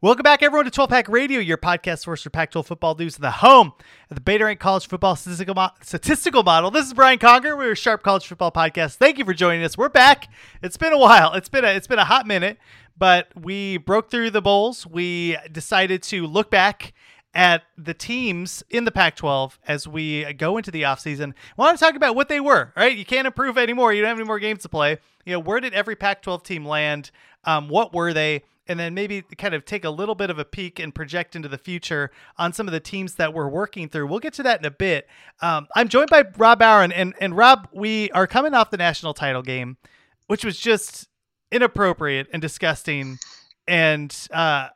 Welcome back, everyone, to 12 Pack Radio, your podcast source for Pac 12 football news, and the home of the Beta Rank College Football Statistical, Mo- Statistical Model. This is Brian Conger. We're Sharp College Football Podcast. Thank you for joining us. We're back. It's been a while. It's been a it's been a hot minute, but we broke through the bowls. We decided to look back at the teams in the Pac 12 as we go into the offseason. We want to talk about what they were, right? You can't improve anymore. You don't have any more games to play. You know, where did every Pac 12 team land? Um, what were they? And then maybe kind of take a little bit of a peek and project into the future on some of the teams that we're working through. We'll get to that in a bit. Um, I'm joined by Rob Aaron, and and Rob, we are coming off the national title game, which was just inappropriate and disgusting, and uh,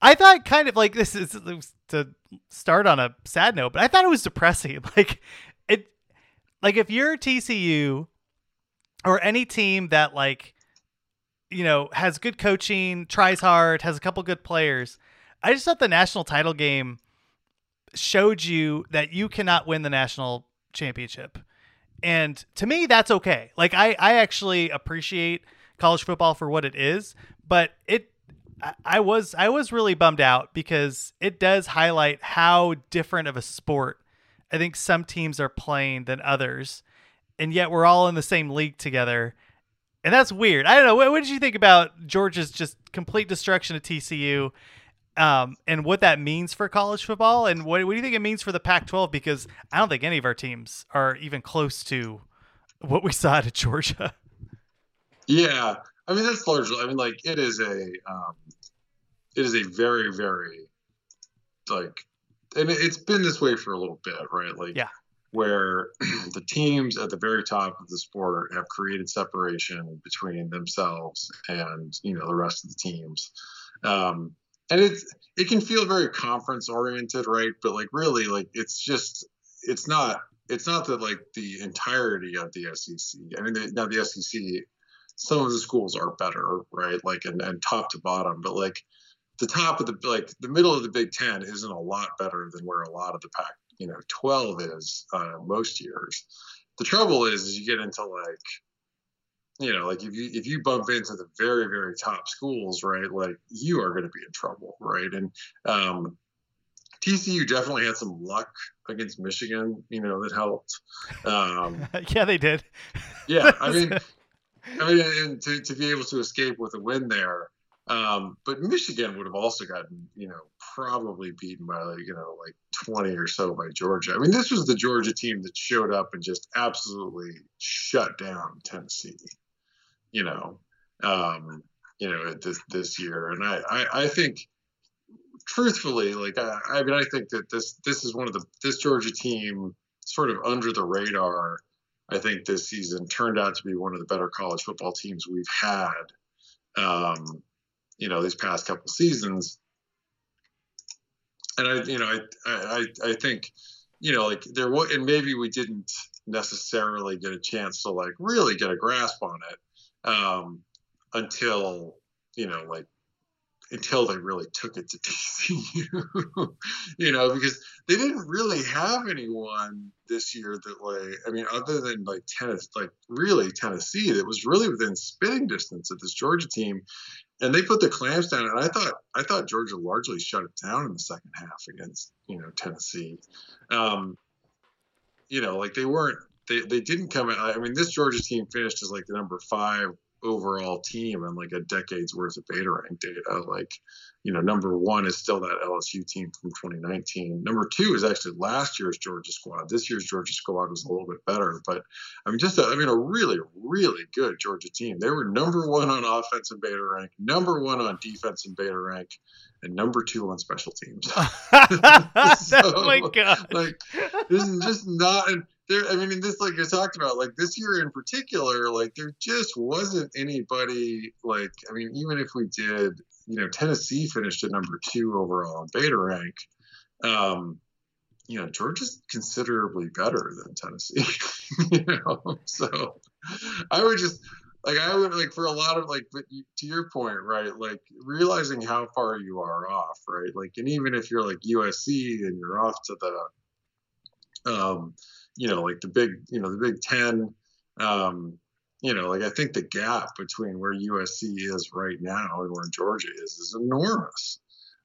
I thought kind of like this is to start on a sad note, but I thought it was depressing. Like it, like if you're TCU or any team that like you know, has good coaching, tries hard, has a couple good players. I just thought the national title game showed you that you cannot win the national championship. And to me, that's okay. Like I, I actually appreciate college football for what it is, but it I was I was really bummed out because it does highlight how different of a sport I think some teams are playing than others. And yet we're all in the same league together and that's weird. I don't know. What, what, did you think about Georgia's just complete destruction of TCU, um, and what that means for college football, and what, what do you think it means for the Pac-12? Because I don't think any of our teams are even close to what we saw at Georgia. Yeah, I mean that's largely. I mean, like it is a, um, it is a very, very, like, and it's been this way for a little bit, right? Like, yeah where the teams at the very top of the sport have created separation between themselves and you know the rest of the teams. Um, and it's it can feel very conference oriented right? But like really like it's just it's not it's not that like the entirety of the sec i mean now the sec some of the schools are better right? Like and, and top to bottom but like the top of the like the middle of the big ten isn't a lot better than where a lot of the pack you know 12 is uh, most years the trouble is is you get into like you know like if you if you bump into the very very top schools right like you are going to be in trouble right and um TCU definitely had some luck against Michigan, you know, that helped. Um, yeah, they did. yeah, I mean, I mean, and to, to be able to escape with a win there, um, but Michigan would have also gotten, you know, probably beaten by like, you know, like 20 or so by Georgia. I mean, this was the Georgia team that showed up and just absolutely shut down Tennessee, you know, um, you know, this, this year. And I, I, I think truthfully, like, I, I mean, I think that this, this is one of the, this Georgia team sort of under the radar. I think this season turned out to be one of the better college football teams we've had. Um, you know, these past couple seasons. And I, you know, I, I, I think, you know, like there was, and maybe we didn't necessarily get a chance to like really get a grasp on it um, until, you know, like until they really took it to TCU, you know, because they didn't really have anyone this year that like, I mean, other than like tennis, like really Tennessee, that was really within spitting distance of this Georgia team and they put the clamps down. And I thought I thought Georgia largely shut it down in the second half against you know Tennessee. Um, you know, like they weren't they they didn't come. I mean, this Georgia team finished as like the number five overall team and like a decade's worth of beta rank data. Like, you know, number one is still that LSU team from 2019. Number two is actually last year's Georgia squad. This year's Georgia squad was a little bit better, but I mean, just a, I mean, a really, really good Georgia team. They were number one on offense and beta rank, number one on defense and beta rank, and number two on special teams. so, oh my god! Like, this is just not. And there i mean this like i talked about like this year in particular like there just wasn't anybody like i mean even if we did you know Tennessee finished at number two overall in beta rank. Um, you know, Georgia's considerably better than Tennessee. you know, so I would just like I would like for a lot of like, but to your point, right? Like realizing how far you are off, right? Like, and even if you're like USC and you're off to the, um, you know, like the big, you know, the Big Ten, um, you know, like I think the gap between where USC is right now and where Georgia is is enormous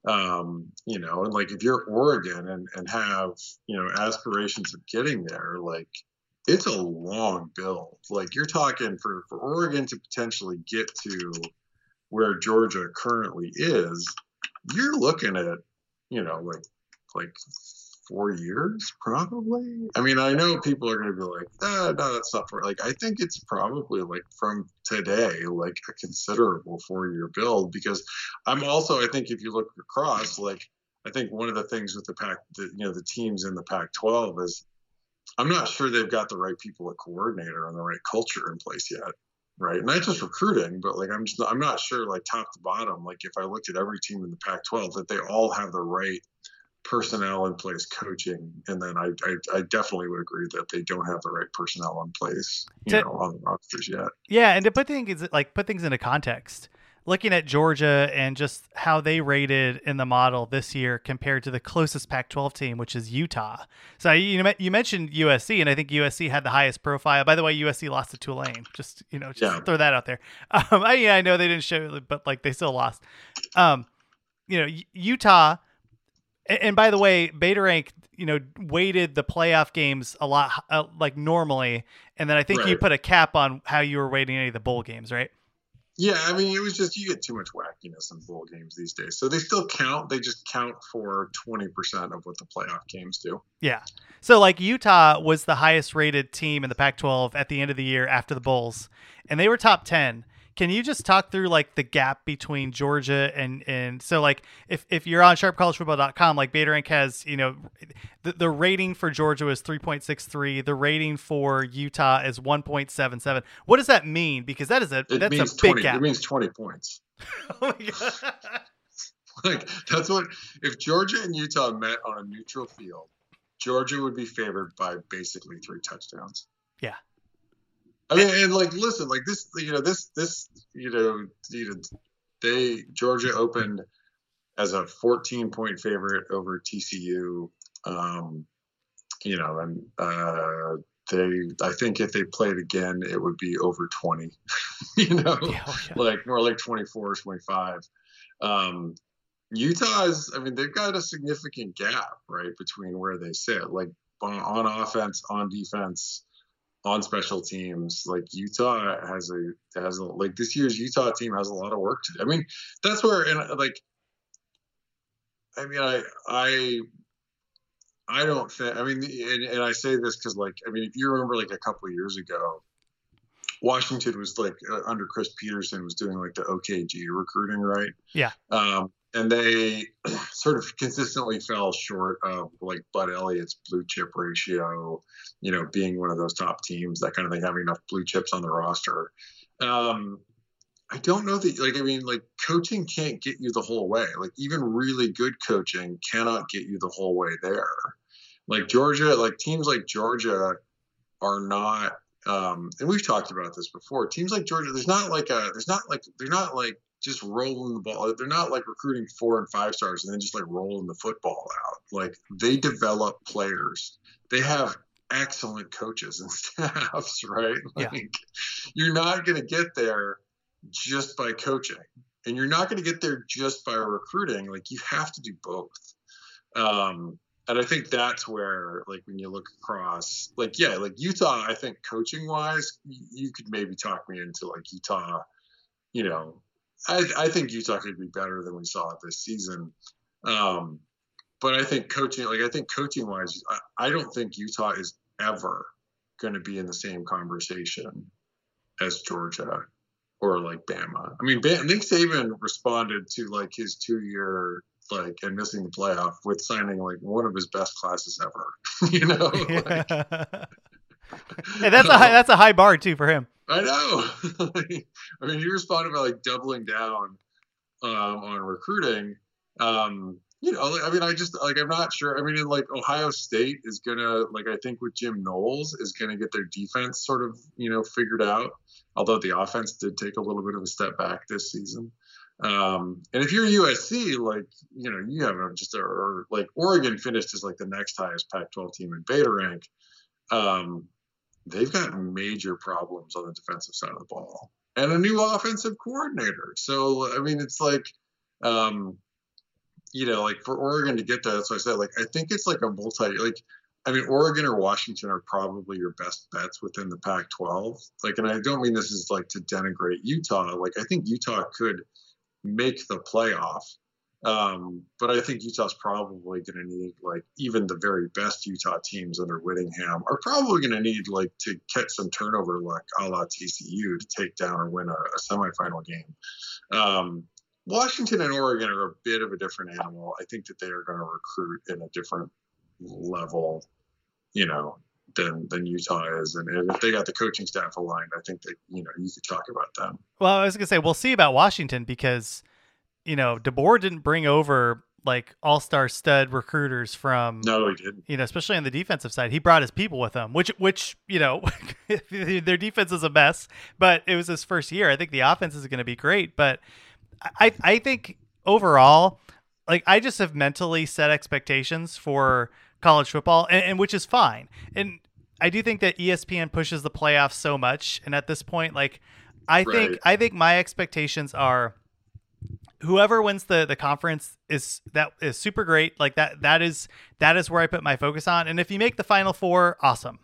um, you know, and like if you're Oregon and, and have, you know, aspirations of getting there, like it's a long build. Like you're talking for, for Oregon to potentially get to where Georgia currently is, you're looking at, you know, like like four years, probably. I mean, I know people are going to be like, ah, no, that's not for. Like, I think it's probably like from today, like a considerable four-year build. Because I'm also, I think, if you look across, like, I think one of the things with the pack, the, you know, the teams in the Pac-12 is, I'm not sure they've got the right people at coordinator and the right culture in place yet. Right, not just recruiting, but like I'm just I'm not sure like top to bottom. Like if I looked at every team in the Pac-12, that they all have the right personnel in place coaching and then I, I, I definitely would agree that they don't have the right personnel in place you to, know on the rosters yet. Yeah and to put things like put things into context looking at georgia and just how they rated in the model this year compared to the closest pac 12 team which is utah. So you, you mentioned usc and i think usc had the highest profile. By the way usc lost to tulane just you know just yeah. throw that out there. Um, I, yeah, I know they didn't show but like they still lost. Um, you know utah and, by the way, Beta Rank, you know, weighted the playoff games a lot uh, like normally, and then I think right. you put a cap on how you were weighting any of the bowl games, right? Yeah, I mean, it was just you get too much wackiness in bowl games these days. So they still count. They just count for twenty percent of what the playoff games do. Yeah. So like Utah was the highest rated team in the Pac-12 at the end of the year after the Bulls, and they were top ten. Can you just talk through like the gap between Georgia and and so like if if you're on sharpcollegefootball.com, like Beta Rank has you know the, the rating for Georgia is 3.63, the rating for Utah is 1.77. What does that mean? Because that is a it that's a big 20, gap. It means 20 points. oh my god. like that's what if Georgia and Utah met on a neutral field, Georgia would be favored by basically three touchdowns. Yeah. I mean, and like, listen, like this, you know, this, this, you know, you know, they Georgia opened as a 14 point favorite over TCU. Um, you know, and uh, they, I think if they played again, it would be over 20. you know, yeah, oh, yeah. like more like 24, or 25. Um, Utah is, I mean, they've got a significant gap, right, between where they sit, like on, on offense, on defense on special teams. Like Utah has a has a, like this year's Utah team has a lot of work to do. I mean, that's where and like I mean I I I don't think I mean and, and I say this because like I mean if you remember like a couple years ago Washington was like uh, under Chris Petersen was doing like the OKG recruiting, right? Yeah. Um, and they sort of consistently fell short of like Bud Elliott's blue chip ratio, you know, being one of those top teams, that kind of thing, having enough blue chips on the roster. Um, I don't know that, like, I mean, like, coaching can't get you the whole way. Like, even really good coaching cannot get you the whole way there. Like, Georgia, like, teams like Georgia are not, um, and we've talked about this before. Teams like Georgia, there's not like a, there's not like, they're not like just rolling the ball. They're not like recruiting four and five stars and then just like rolling the football out. Like they develop players. They have excellent coaches and staffs, right? Like yeah. you're not going to get there just by coaching. And you're not going to get there just by recruiting. Like you have to do both. Um, and I think that's where, like, when you look across, like, yeah, like Utah, I think coaching wise, you could maybe talk me into like Utah, you know, I, I think Utah could be better than we saw it this season. Um, but I think coaching, like I think coaching wise, I, I don't think Utah is ever going to be in the same conversation as Georgia or like Bama. I mean, Nick Saban responded to like his two year like and missing the playoff with signing like one of his best classes ever. you know. Like, hey, that's a high, that's a high bar too for him. I know. I mean, he responded by like doubling down um, on recruiting. Um, you know, I mean, I just like I'm not sure. I mean, like Ohio State is gonna like I think with Jim Knowles is gonna get their defense sort of you know figured out. Although the offense did take a little bit of a step back this season. Um, and if you're USC, like you know, you have just or like Oregon finished as like the next highest Pac-12 team in beta rank. Um, they've got major problems on the defensive side of the ball and a new offensive coordinator. So I mean, it's like, um, you know, like for Oregon to get there, that's I said. Like I think it's like a multi. Like I mean, Oregon or Washington are probably your best bets within the Pac-12. Like, and I don't mean this is like to denigrate Utah. Like I think Utah could make the playoff. Um, but I think Utah's probably going to need like even the very best Utah teams under Whittingham are probably going to need like to catch some turnover luck a la TCU to take down or win a, a semifinal game. Um, Washington and Oregon are a bit of a different animal. I think that they are going to recruit in a different level, you know, than than Utah is. And if they got the coaching staff aligned, I think that you know you could talk about them. Well, I was gonna say we'll see about Washington because you know DeBoer didn't bring over like all star stud recruiters from no he didn't you know especially on the defensive side he brought his people with him which which you know their defense is a mess but it was his first year i think the offense is going to be great but i i think overall like i just have mentally set expectations for college football, and, and, which is fine. And I do think that ESPN pushes the playoffs so much, and at this point, like I right. think I think my expectations are whoever wins the the conference is that is super great. Like that that is that is where I put my focus on. And if you make the final four, awesome.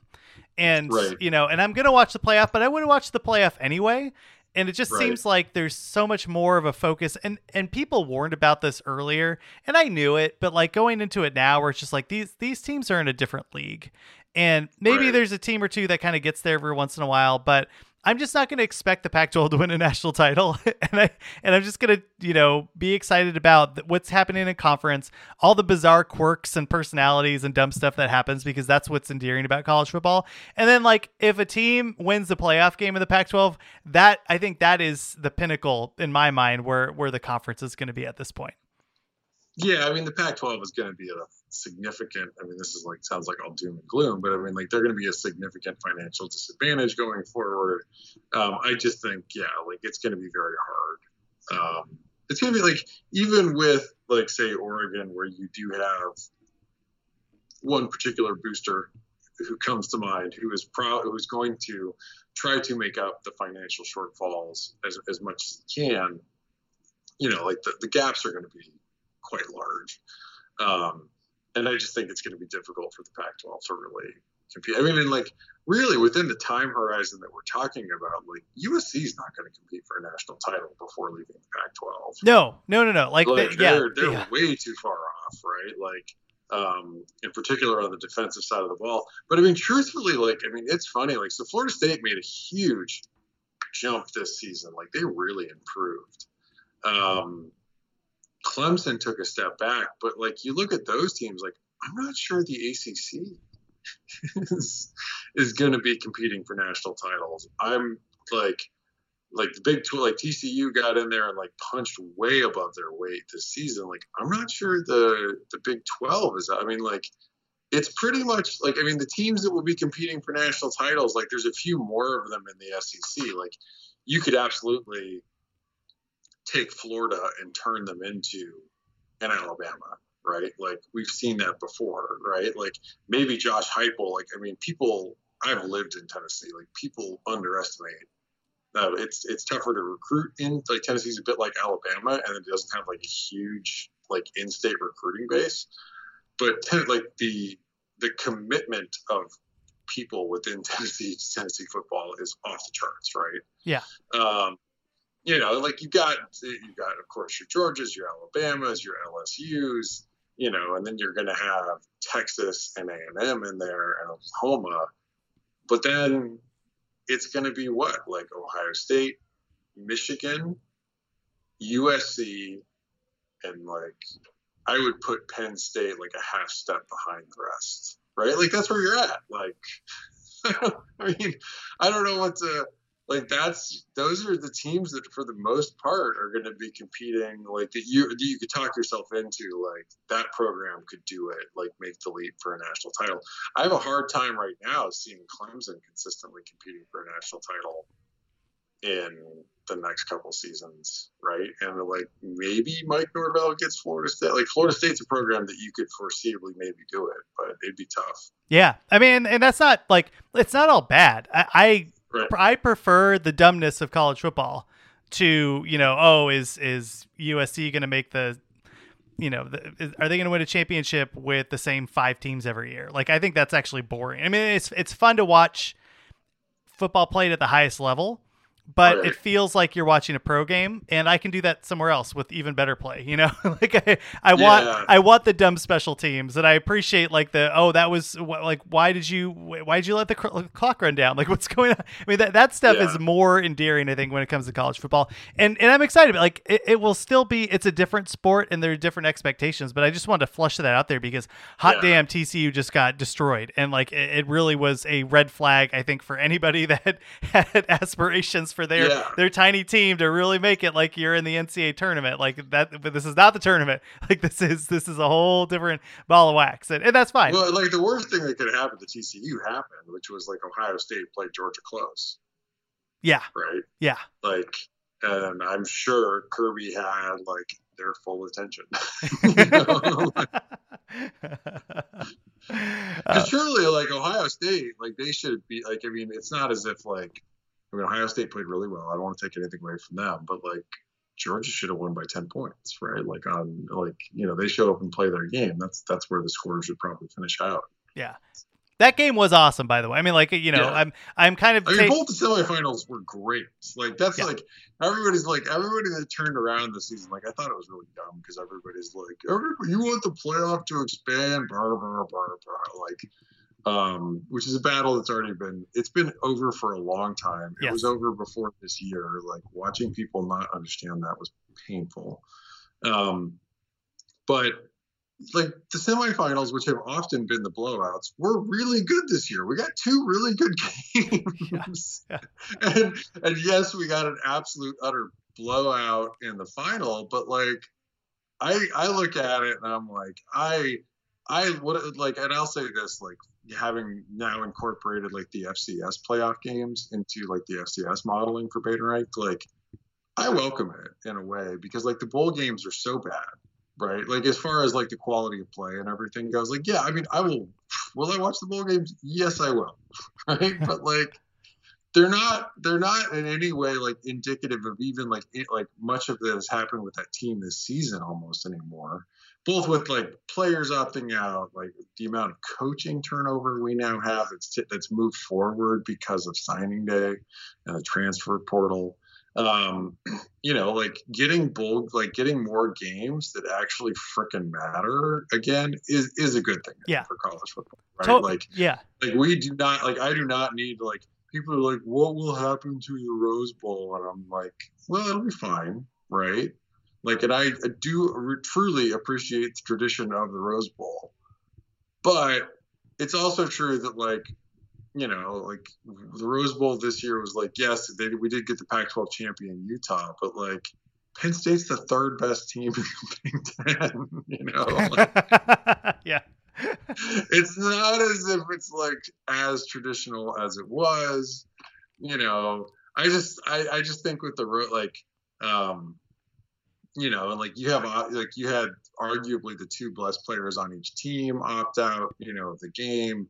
And right. you know, and I'm gonna watch the playoff, but I would watch the playoff anyway and it just right. seems like there's so much more of a focus and and people warned about this earlier and I knew it but like going into it now where it's just like these these teams are in a different league and maybe right. there's a team or two that kind of gets there every once in a while but I'm just not going to expect the Pac-12 to win a national title, and I and I'm just going to you know be excited about what's happening in conference, all the bizarre quirks and personalities and dumb stuff that happens because that's what's endearing about college football. And then like if a team wins the playoff game of the Pac-12, that I think that is the pinnacle in my mind where where the conference is going to be at this point. Yeah, I mean the Pac-12 is going to be a significant. I mean, this is like sounds like all doom and gloom, but I mean, like they're going to be a significant financial disadvantage going forward. Um, I just think, yeah, like it's going to be very hard. Um, it's going to be like even with like say Oregon, where you do have one particular booster who comes to mind who is proud who is going to try to make up the financial shortfalls as, as much as he can you know like the, the gaps are going to be quite large. Um, and I just think it's going to be difficult for the Pac-12 to really compete. I mean, and like really within the time horizon that we're talking about, like USC is not going to compete for a national title before leaving the Pac-12. No, no, no, no. Like, like they, they're, yeah, they're yeah. way too far off, right? Like, um, in particular on the defensive side of the ball. But I mean, truthfully, like, I mean, it's funny. Like, so Florida State made a huge jump this season. Like, they really improved. Um, Clemson took a step back, but like you look at those teams, like I'm not sure the ACC is, is going to be competing for national titles. I'm like, like the Big Twelve, like TCU got in there and like punched way above their weight this season. Like I'm not sure the the Big Twelve is. I mean, like it's pretty much like I mean the teams that will be competing for national titles. Like there's a few more of them in the SEC. Like you could absolutely take Florida and turn them into an Alabama, right? Like we've seen that before, right? Like maybe Josh Heupel. Like I mean, people. I've lived in Tennessee. Like people underestimate. no, it's it's tougher to recruit in like Tennessee's a bit like Alabama, and it doesn't have like a huge like in-state recruiting base. But ten, like the the commitment of people within Tennessee Tennessee football is off the charts, right? Yeah. Um, you know, like you got you got of course your Georgias, your Alabamas, your LSU's, you know, and then you're going to have Texas and A&M in there and Oklahoma, but then it's going to be what like Ohio State, Michigan, USC, and like I would put Penn State like a half step behind the rest, right? Like that's where you're at. Like, I mean, I don't know what to like that's those are the teams that for the most part are going to be competing like that you that you could talk yourself into like that program could do it like make the leap for a national title. I have a hard time right now seeing clemson consistently competing for a national title in the next couple seasons right? And like maybe mike norvell gets florida state like florida state's a program that you could foreseeably maybe do it but it'd be tough. Yeah. I mean and that's not like it's not all bad. I, I Right. I prefer the dumbness of college football to you know oh is is USC going to make the you know the, is, are they going to win a championship with the same five teams every year? Like I think that's actually boring. I mean it's it's fun to watch football played at the highest level, but Right. it feels like you're watching a pro game and i can do that somewhere else with even better play you know like i, I want Yeah. i want the dumb special teams and i appreciate like the oh that was like why did you why did you let the clock run down like what's going on i mean that, that stuff Yeah. is more endearing i think when it comes to college football and and i'm excited but like it, it will still be it's a different sport and there are different expectations but i just wanted to flush that out there because hot Yeah. damn tcu just got destroyed and like it, it really was a red flag i think for anybody that had aspirations for their Yeah. their tiny team to really make it like you're in the NCAA tournament. Like that, but this is not the tournament. Like this is this is a whole different ball of wax, and, and that's fine. Well, like the worst thing that could happen to TCU happened, which was like Ohio State played Georgia close, yeah, right? yeah, Like, and I'm sure Kirby had like their full attention. Know? Uh, Because surely, like Ohio State, like they should be like. I mean, it's not as if like. I mean, Ohio State played really well. I don't want to take anything away from them, but like Georgia should have won by ten points, right? Like on like you know they show up and play their game. That's that's where the score should probably finish out. yeah. That game was awesome, by the way. I mean, like you know, Yeah. I'm I'm kind of I mean, both the semifinals were great. Like that's Yeah. like everybody's like everybody that turned around this season. Like I thought it was really dumb because everybody's like, everybody, you want the playoff to expand, blah blah blah. blah. Like, um, which is a battle that's already been. It's been over for a long time. It Yes. was over before this year. Like watching people not understand that was painful. Um, but like the semifinals, which have often been the blowouts, were really good this year. We got two really good games. Yeah. And and yes, we got an absolute utter blowout in the final, but like I I look at it and I'm like, I I would like and I'll say this, like having now incorporated like the FCS playoff games into like the FCS modeling for ranked, like I welcome it in a way because like the bowl games are so bad right? Like as far as like the quality of play and everything goes, like yeah, I mean, I will. Will I watch the bowl games? Yes, I will. Right, but like they're not they're not in any way like indicative of even like it, like much of that has happened with that team this season almost anymore. Both with like players opting out, like the amount of coaching turnover we now have that's that's moved forward because of signing day and the transfer portal um, you know, like getting bold, like getting more games that actually freaking matter again is is a good thing Yeah. for college football, right? Like, yeah, like we do not, like I do not need like people are like, what will happen to the Rose Bowl? And I'm like, well, it'll be fine, right? Like, and I do truly appreciate the tradition of the Rose Bowl, but it's also true that like you know, like the Rose Bowl this year was like, yes, they, we did get the Pac-12 champion Utah, but like Penn State's the third best team in the Big Ten. You know, like, yeah, it's not as if it's like as traditional as it was. You know, I just, I, I just think with the like, um, you know, like you have uh, like you had arguably the two best players on each team opt out. You know, of the game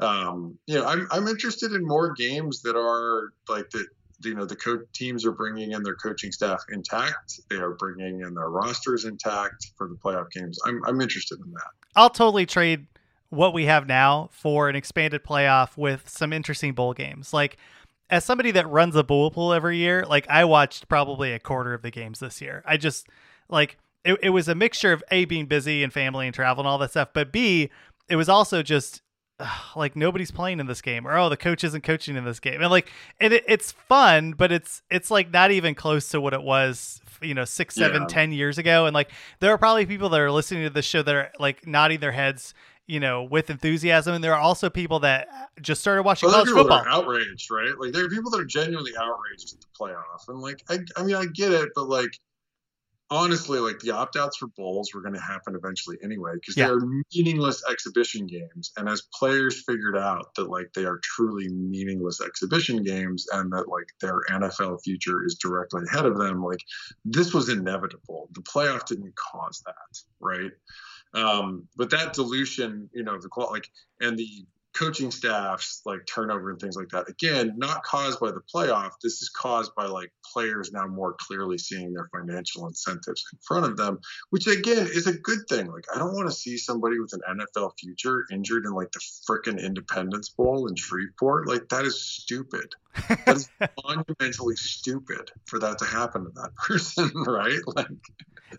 um, you know, I'm I'm interested in more games that are like that. You know, the co- teams are bringing in their coaching staff intact. They are bringing in their rosters intact for the playoff games. I'm I'm interested in that. I'll totally trade what we have now for an expanded playoff with some interesting bowl games. Like as somebody that runs a bowl pool every year, like I watched probably a quarter of the games this year. I just like it, it was a mixture of A being busy and family and travel and all that stuff, but B, it was also just ugh, like nobody's playing in this game or oh the coach isn't coaching in this game and like it, it's fun but it's it's like not even close to what it was you know six seven Yeah. ten years ago and like there are probably people that are listening to this show that are like nodding their heads you know, with enthusiasm, and there are also people that just started watching Well, college football. outraged, right? Like there are people that are genuinely outraged at the playoff, and like I, I mean, I get it, but like honestly, like the opt-outs for bowls were going to happen eventually anyway because Yeah. they're meaningless exhibition games, and as players figured out that like they are truly meaningless exhibition games, and that like their NFL future is directly ahead of them, like this was inevitable. The playoff didn't cause that, right? Um, but that dilution, you know, the like and the coaching staffs like turnover and things like that. Again not caused by the playoff. This is caused by like players now more clearly seeing their financial incentives in front of them which again is a good thing. Like i don't want to see somebody with an nfl future injured in like the frickin' independence bowl in shreveport. Like that is stupid is monumentally stupid for that to happen to that person right? Like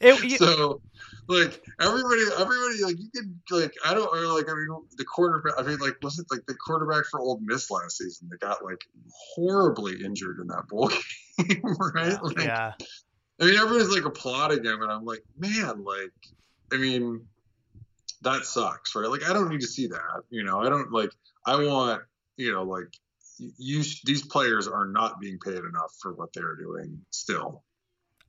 It- you- so like everybody everybody like you could like i don't or like i mean the quarterback i mean like was it like the quarterback for Ole Miss last season that got like horribly injured in that bowl game right? Like yeah, i mean everybody's like applauding him and i'm like man like i mean that sucks right? Like i don't need to see that you know? I don't like i want you know like you these players are not being paid enough for what they're doing still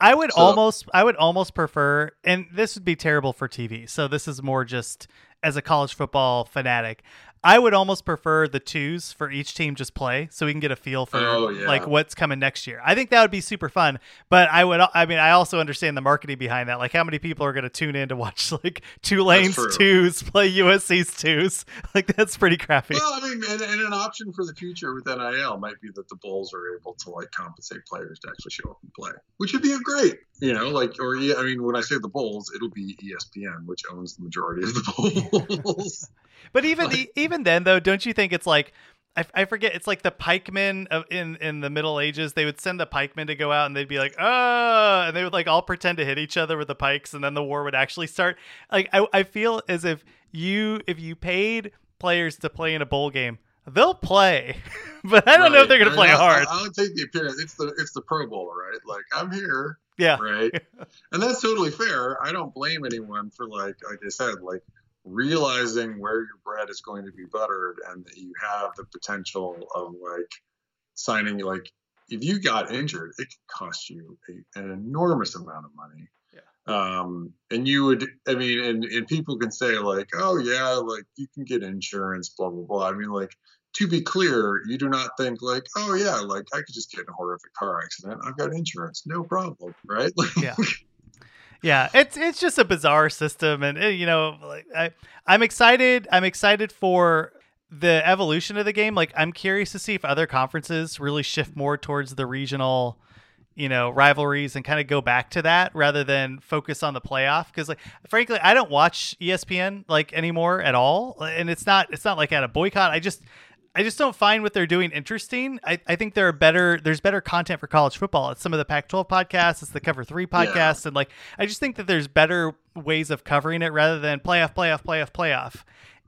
I would So- almost, I would almost prefer, and this would be terrible for TV. So this is more just as a college football fanatic. I would almost prefer the twos for each team just play, so we can get a feel for Oh, yeah. like what's coming next year. I think that would be super fun. But I would, I mean, I also understand the marketing behind that. Like, how many people are going to tune in to watch like Tulane's true. twos play USC's twos? Like, that's pretty crappy. Well, I mean, and, and an option for the future with NIL might be that the Bulls are able to like compensate players to actually show up and play, which would be a great, you know, like or I mean, when I say the Bulls, it'll be ESPN, which owns the majority of the Bulls. But even Like- even then, though, don't you think it's like I, I forget? It's like the pikemen of, in in the Middle Ages. They would send the pikemen to go out, and they'd be like, "Ah," and they would like all pretend to hit each other with the pikes, and then the war would actually start. Like I, I feel as if you if you paid players to play in a bowl game, they'll play, but I don't know if they're gonna Right. play I hard. I, I'll take the appearance. It's the it's the Pro Bowl, right? Like I'm here, yeah, right? and that's totally fair. I don't blame anyone for like like I said, like realizing where your bread is going to be buttered and that you have the potential of like signing like if you got injured, it could cost you a, an enormous amount of money. yeah. Um, and you would, I mean, and, and people can say like, oh yeah, like you can get insurance, blah, blah, blah. I mean, like, to be clear, you do not think like, oh yeah, like I could just get in a horrific car accident. I've got insurance, no problem, right? Like, Yeah. Yeah it's it's just a bizarre system and uh, you know like i i'm excited i'm excited for the evolution of the game. Like i'm curious to see if other conferences really shift more towards the regional you know rivalries and kind of go back to that rather than focus on the playoff. Because like frankly i don't watch espn like anymore at all and it's not it's not like at a boycott. I just I just don't find what they're doing interesting. I, I think there are better there's better content for college football. It's some of the Pac-12 podcasts, it's the Cover Three podcasts, and like I just think that there's better ways of covering it rather than playoff, playoff, playoff, playoff.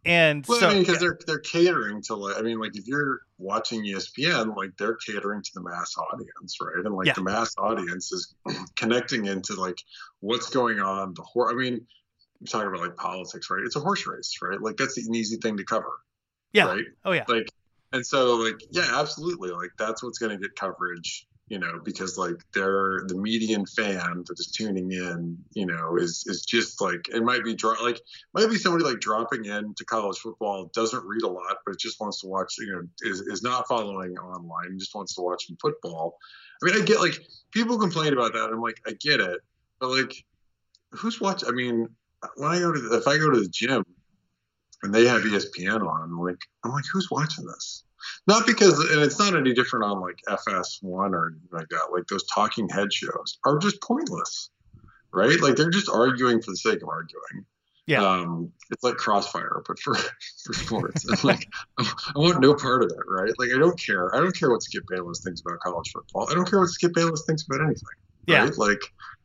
And well, so I mean, because they're they're catering to like, I mean, like if you're watching ESPN, like they're catering to the mass audience, right? And like Yeah. the mass audience is connecting into like what's going on. The hor- I mean, you're talking about like politics, right? It's a horse race, right? Like that's an easy thing to cover, yeah, right? oh yeah, like and so like yeah absolutely. Like that's what's going to get coverage you know because like they're the median fan that is tuning in you know is is just like it might be dro- like might be somebody like dropping in to college football doesn't read a lot but just wants to watch you know is, is not following online just wants to watch some football. I mean i get like people complain about that. I'm like i get it. But like who's watching i mean when i go to the, if i go to the gym and they have ESPN on. I'm like, I'm like, who's watching this? Not because, and it's not any different on like FS1 or anything like that. Like those talking head shows are just pointless, right? Like they're just arguing for the sake of arguing. Yeah. Um, it's like Crossfire, but for for sports. And like, I want no part of it, right? Like I don't care. I don't care what Skip Bayless thinks about college football. I don't care what Skip Bayless thinks about anything. Yeah. Right? Like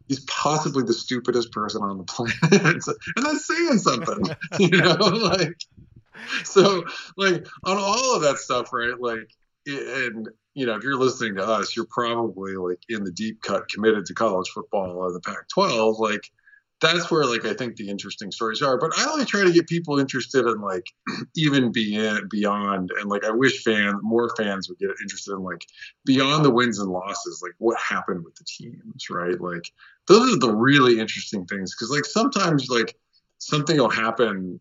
he's possibly the stupidest person on the planet, and that's saying something, you know. Like, so like on all of that stuff, right? Like, and you know, if you're listening to us, you're probably like in the deep cut, committed to college football or the Pac-12. Like, that's where like I think the interesting stories are. But I only try to get people interested in like even beyond beyond and like I wish fans more fans would get interested in like beyond the wins and losses, like what happened with the teams, right? Like those are the really interesting things because like sometimes like something will happen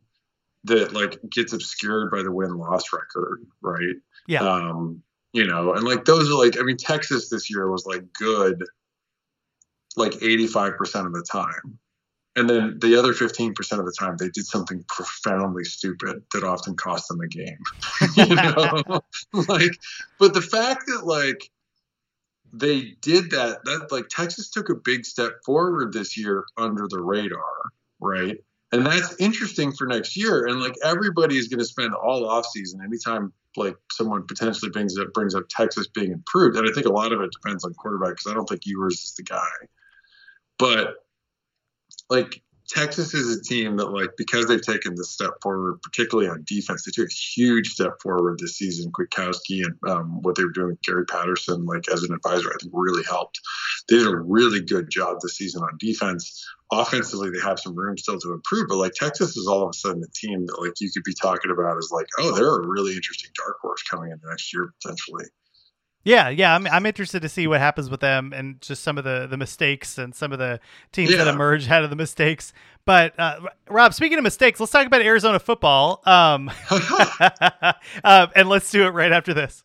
that like gets obscured by the win loss record, right? Yeah. Um, you know, and like those are like I mean Texas this year was like good like 85% of the time and then the other 15% of the time they did something profoundly stupid that often cost them a game. You know? Like but the fact that like they did that that like texas took a big step forward this year under the radar right? And that's interesting for next year. And like everybody is going to spend all off season anytime like someone potentially brings up brings up texas being improved. And i think a lot of it depends on quarterback because i don't think ewers is the guy. But like Texas is a team that, like, because they've taken this step forward, particularly on defense, they took a huge step forward this season. Kwiatkowski and um, what they were doing with Gary Patterson, like as an advisor, I think really helped. They did a really good job this season on defense. Offensively, they have some room still to improve, but like Texas is all of a sudden a team that like you could be talking about as like, oh, they're a really interesting dark horse coming into next year potentially. Yeah, yeah, I'm I'm interested to see what happens with them and just some of the the mistakes and some of the teams yeah. that emerge out of the mistakes. But uh, Rob, speaking of mistakes, let's talk about Arizona football. Um, uh, and let's do it right after this.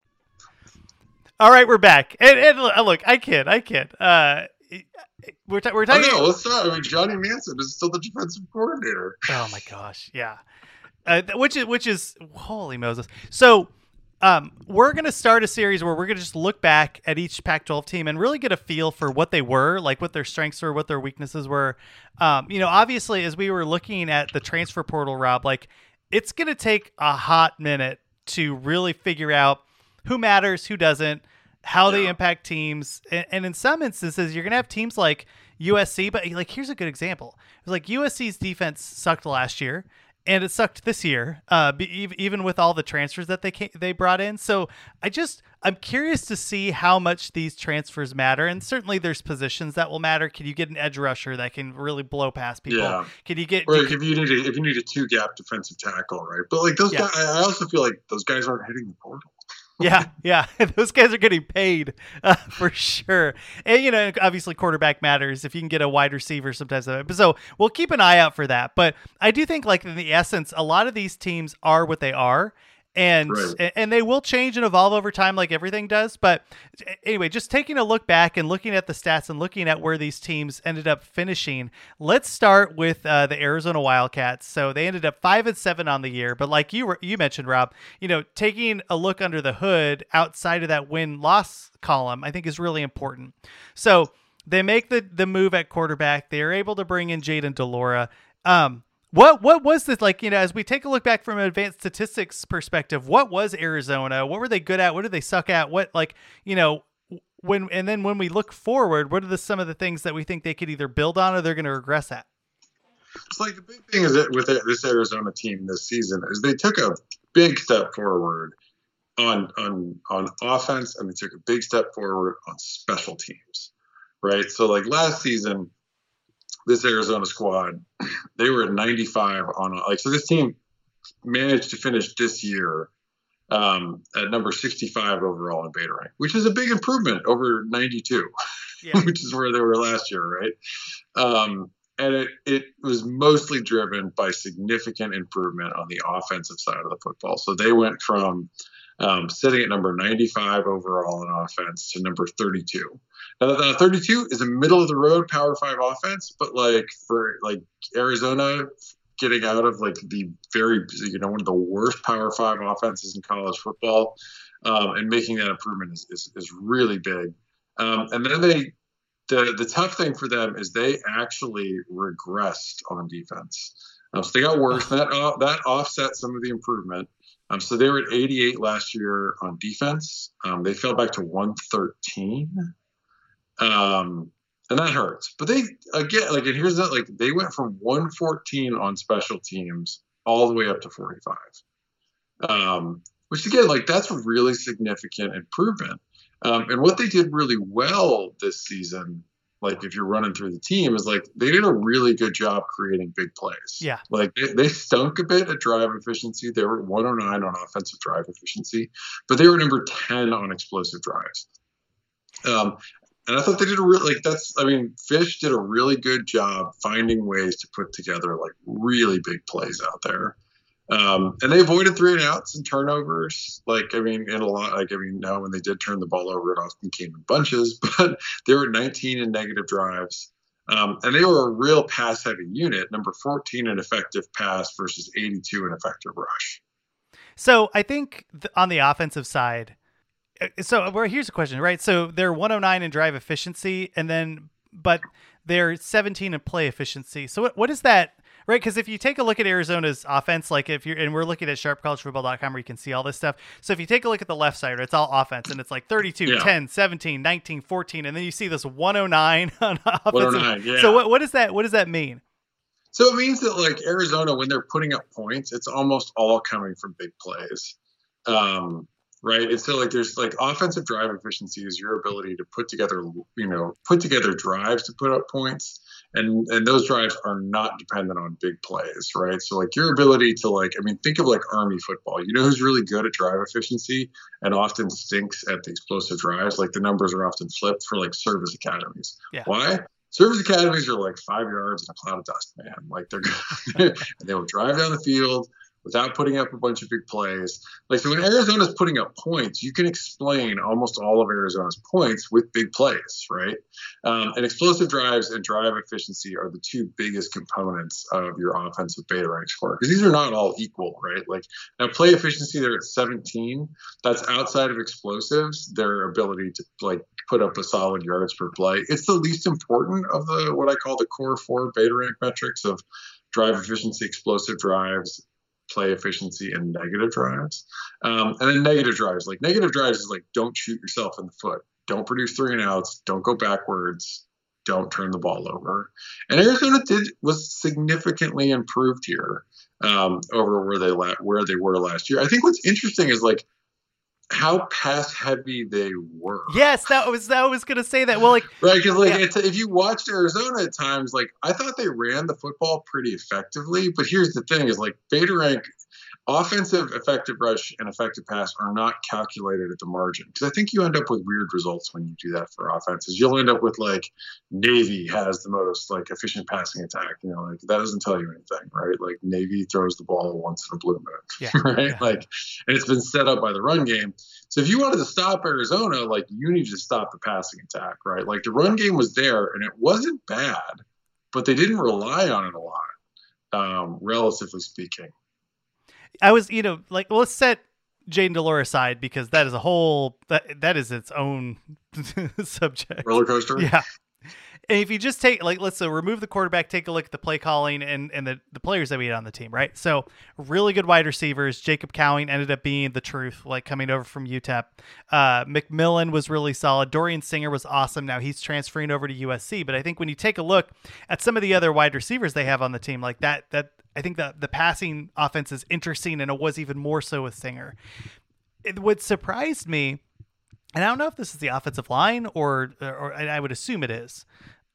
All right, we're back. And, and uh, look, I kid, I kid. Uh, we're, ta- we're talking. Oh, no, not. I mean, Johnny Nansen is still the defensive coordinator. Oh my gosh, yeah. Uh, which is which is holy Moses. So, um, we're gonna start a series where we're gonna just look back at each Pac-12 team and really get a feel for what they were, like what their strengths were, what their weaknesses were. Um, you know, obviously, as we were looking at the transfer portal, Rob, like it's gonna take a hot minute to really figure out who matters, who doesn't how yeah. they impact teams. And, and, in some instances, you're going to have teams like USC, but like here's a good example. It was like USC's defense sucked last year. And it sucked this year, uh, even with all the transfers that they came, they brought in. So I just I'm curious to see how much these transfers matter, and certainly there's positions that will matter. Can you get an edge rusher that can really blow past people? Yeah. Can you get? Or if you need a, if you need a two gap defensive tackle, right? But like those yeah. guys, I also feel like those guys aren't hitting the portal yeah, yeah. Those guys are getting paid uh, for sure. And, you know, obviously quarterback matters if you can get a wide receiver sometimes. So we'll keep an eye out for that. But I do think, like, in the essence, a lot of these teams are what they are and right. and they will change and evolve over time like everything does but anyway just taking a look back and looking at the stats and looking at where these teams ended up finishing let's start with uh, the arizona wildcats. So they ended up five and seven on the year but like you were you mentioned rob you know taking a look under the hood outside of that win loss column i think is really important. So they make the the move at quarterback. They are able to bring in Jayden de Laura um what what was this like? You know, as we take a look back from an advanced statistics perspective, what was Arizona? What were they good at? What did they suck at? What like you know when and then when we look forward, what are the some of the things that we think they could either build on or they're going to regress at? It's like the big thing is that with this Arizona team this season is they took a big step forward on on on offense and they took a big step forward on special teams, right? So like last season this Arizona squad, they were at 95 on like so. This team managed to finish this year um, at number 65 overall in beta rank, which is a big improvement over 92, Yeah. which is where they were last year, right? Um, and it, it was mostly driven by significant improvement on the offensive side of the football. So they went from um, sitting at number 95 overall in offense to number 32. The 32 is a middle of the road Power Five offense, but like for like Arizona getting out of like the very you know one of the worst Power Five offenses in college football um, and making that improvement is is, is really big. Um, and then they the the tough thing for them is they actually regressed on defense. Um, so they got worse. That uh, that offset some of the improvement. Um, so they were at 88 last year on defense. Um, they fell back to 113. Um, and that hurts. But they again, like, and here's that, like, they went from 114 on special teams all the way up to 45. Um, which again, like, that's a really significant improvement. Um, and what they did really well this season, like if you're running through the team, is like they did a really good job creating big plays. Yeah. Like they, they stunk a bit at drive efficiency. They were 109 on offensive drive efficiency, but they were number 10 on explosive drives. Um, and I thought they did a really like that's I mean Fisch did a really good job finding ways to put together like really big plays out there. Um, and they avoided three and outs and turnovers. Like, I mean, in a lot, like, I mean, now when they did turn the ball over, it often came in bunches, but they were 19 in negative drives. Um, and they were a real pass heavy unit, number 14 in effective pass versus 82 in effective rush. So I think th- on the offensive side, so well, here's a question, right? So they're 109 in drive efficiency, and then but they're 17 in play efficiency. So what, what is that? Right, because if you take a look at Arizona's offense, like if you're, and we're looking at sharpcollegefootball.com where you can see all this stuff. So if you take a look at the left side, it's all offense, and it's like 32, Yeah. 10, 17, 19, 14, and then you see this 109 on offense. 109, yeah. So what, what does that what does that mean? So it means that like Arizona, when they're putting up points, it's almost all coming from big plays, um, right? And so like there's like offensive drive efficiency is your ability to put together, you know, put together drives to put up points, and and those drives are not dependent on big plays, right? So like your ability to like, I mean, think of like Army football. You know who's really good at drive efficiency and often stinks at the explosive drives? Like the numbers are often flipped for like service academies. Yeah. Why? Service academies are like five yards in a cloud of dust, man. Like they're and they will drive down the field without putting up a bunch of big plays. Like so when Arizona's putting up points, you can explain almost all of Arizona's points with big plays, right? Um, and explosive drives and drive efficiency are the two biggest components of your offensive beta rank score because these are not all equal, right? Like now play efficiency, they're at 17. That's outside of explosives, their ability to like put up a solid yards per play. It's the least important of the what I call the core four beta rank metrics of drive efficiency, explosive drives, play efficiency, and negative drives. Um, and then negative drives, like negative drives is like don't shoot yourself in the foot, don't produce three and outs, don't go backwards, don't turn the ball over. And Arizona did was significantly improved here um, over where they la- where they were last year. I think what's interesting is like how pass heavy they were. Yes, that was I was gonna say that. Well, like Right, because like Yeah. it's, if you watched Arizona at times, like I thought they ran the football pretty effectively. But here's the thing: is like beta rank offensive effective rush and effective pass are not calculated at the margin because I think you end up with weird results when you do that for offenses. You'll end up with like Navy has the most like efficient passing attack. You know, like that doesn't tell you anything, right? Like Navy throws the ball once in a blue moon, Yeah, right? yeah. Like, and it's been set up by the run game. So if you wanted to stop Arizona, like you need to stop the passing attack, right? Like the run game was there and it wasn't bad, but they didn't rely on it a lot, um, relatively speaking. I was, you know, like let's set Jayden de Laura aside because that is a whole that that is its own subject. Roller coaster. Yeah. And if you just take like let's say remove the quarterback, take a look at the play calling and, and the, the players that we had on the team, right? So really good wide receivers. Jacob Cowing ended up being the truth, like coming over from UTEP. Uh, McMillan was really solid. Dorian Singer was awesome. Now he's transferring over to USC. But I think when you take a look at some of the other wide receivers they have on the team, like that, that I think that the passing offense is interesting, and it was even more so with Singer. It, what surprised me and I don't know if this is the offensive line or, or I would assume it is,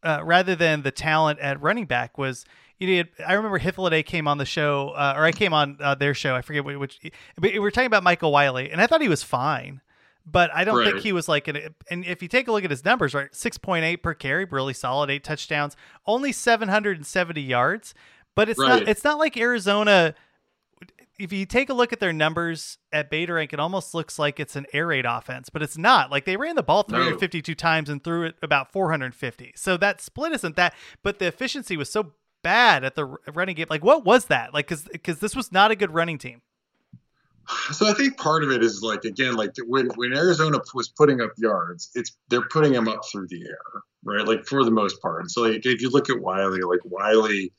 uh, rather than the talent at running back was you did. I remember Hythloday came on the show, uh, or I came on uh, their show. I forget which. But we were talking about Michael Wiley, and I thought he was fine, but I don't Right. think he was like an. And if you take a look at his numbers, right, six point eight per carry, really solid, eight touchdowns, only seven hundred and seventy yards. But it's not. It's not like Arizona. If you take a look at their numbers at Beta Rank, it almost looks like it's an air raid offense, but it's not. Like they ran the ball No. 352 times and threw it about 450. So that split isn't that, but the efficiency was so bad at the running game. Like what was that? Like cuz cuz this was not a good running team. So I think part of it is like again, like when when Arizona was putting up yards, it's they're putting them up through the air, right? Like for the most part. And So like if you look at Wiley, like Wiley,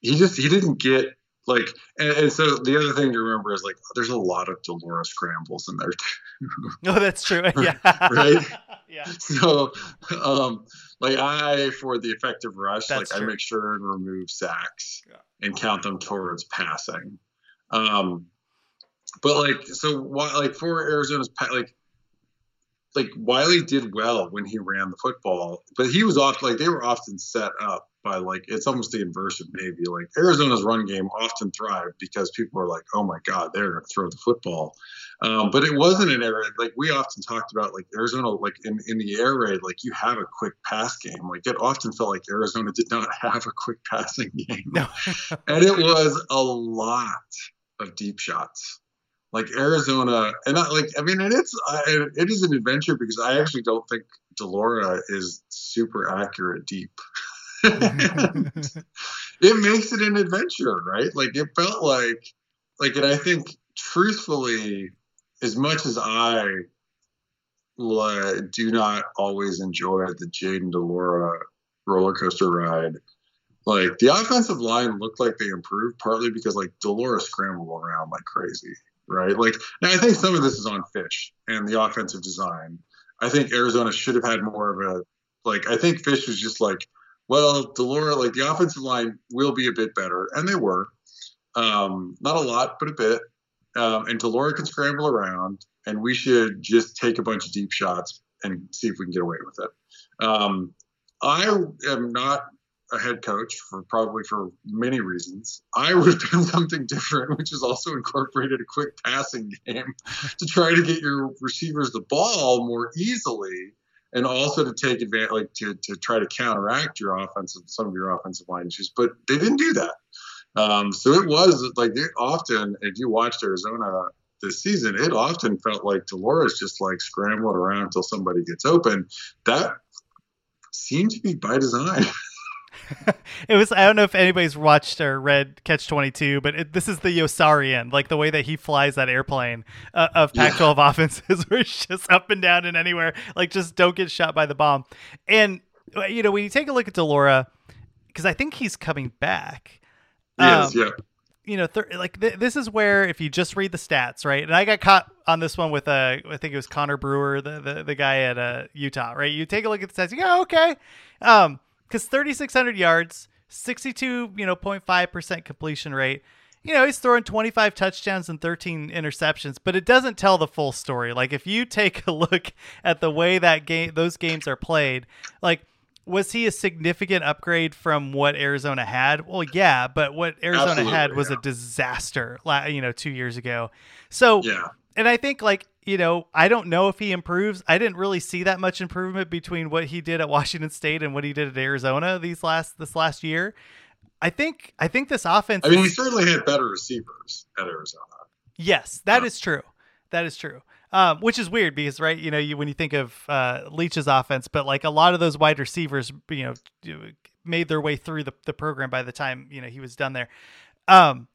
he just he didn't get like, and, and so the other thing to remember is like there's a lot of de Laura's scrambles in there too. Oh, that's true. yeah. Right? yeah. so um like i for the effective rush That's like true. i make sure and remove sacks Yeah. and count them towards passing um but like so why like for arizona's like like wiley did well when he ran the football but he was off like they were often set up by like it's almost the inverse of navy like arizona's run game often thrived because people are like oh my god they're to throw the football um, but it wasn't an air raid. Like we often talked about, like Arizona, like in, in the air raid, like you have a quick pass game. Like it often felt like Arizona did not have a quick passing game, No. and it was a lot of deep shots. Like Arizona, and I, like I mean, and it's I, it is an adventure because I actually don't think de Laura is super accurate deep. it makes it an adventure, right? Like it felt like, like, and I think truthfully, as much as I like, do not always enjoy the Jayden de Laura roller coaster ride, like the offensive line looked like they improved partly because like de Laura scrambled around like crazy, right? Like now I think some of this is on Fisch and the offensive design. I think Arizona should have had more of a like I think Fisch was just like, well, de Laura like the offensive line will be a bit better, and they were. Um, not a lot, but a bit. Um, and de Laura can scramble around, and we should just take a bunch of deep shots and see if we can get away with it. Um, I am not a head coach for probably for many reasons. I would have done something different, which is also incorporated a quick passing game to try to get your receivers the ball more easily, and also to take advantage, like to to try to counteract your offensive some of your offensive line issues. But they didn't do that. Um, so it was like it often, if you watched Arizona this season, it often felt like de Laura's just like scrambling around until somebody gets open. That seemed to be by design. it was I don't know if anybody's watched or read Catch 22, but it, this is the Yossarian, like the way that he flies that airplane uh, of Pac-12 offenses where it's just up and down and anywhere, like just don't get shot by the bomb. And uh, you know, when you take a look at de Laura cuz I think he's coming back. yes, um, yeah. you know, th- like th- this is where if you just read the stats, right? And I got caught on this one with uh, I think it was Connor Brewer, the the, the guy at uh, Utah, right? You take a look at the stats, you go, okay, um, because 3,600 yards, 62, you know, 0.5 percent completion rate. You know, he's throwing 25 touchdowns and 13 interceptions, but it doesn't tell the full story. Like if you take a look at the way that game, those games are played, like was he a significant upgrade from what Arizona had? Well, yeah, but what Arizona Absolutely, had was yeah. a disaster, you know, two years ago. So, Yeah. And I think like you know, I don't know if he improves. I didn't really see that much improvement between what he did at Washington State and what he did at Arizona these last this last year. I think I think this offense. I mean, he certainly had better receivers at Arizona. Yes, that Uh, is true. That is true. Um, which is weird because right, you know, you when you think of uh, Leach's offense, but like a lot of those wide receivers, you know, made their way through the, the program by the time you know he was done there. Um,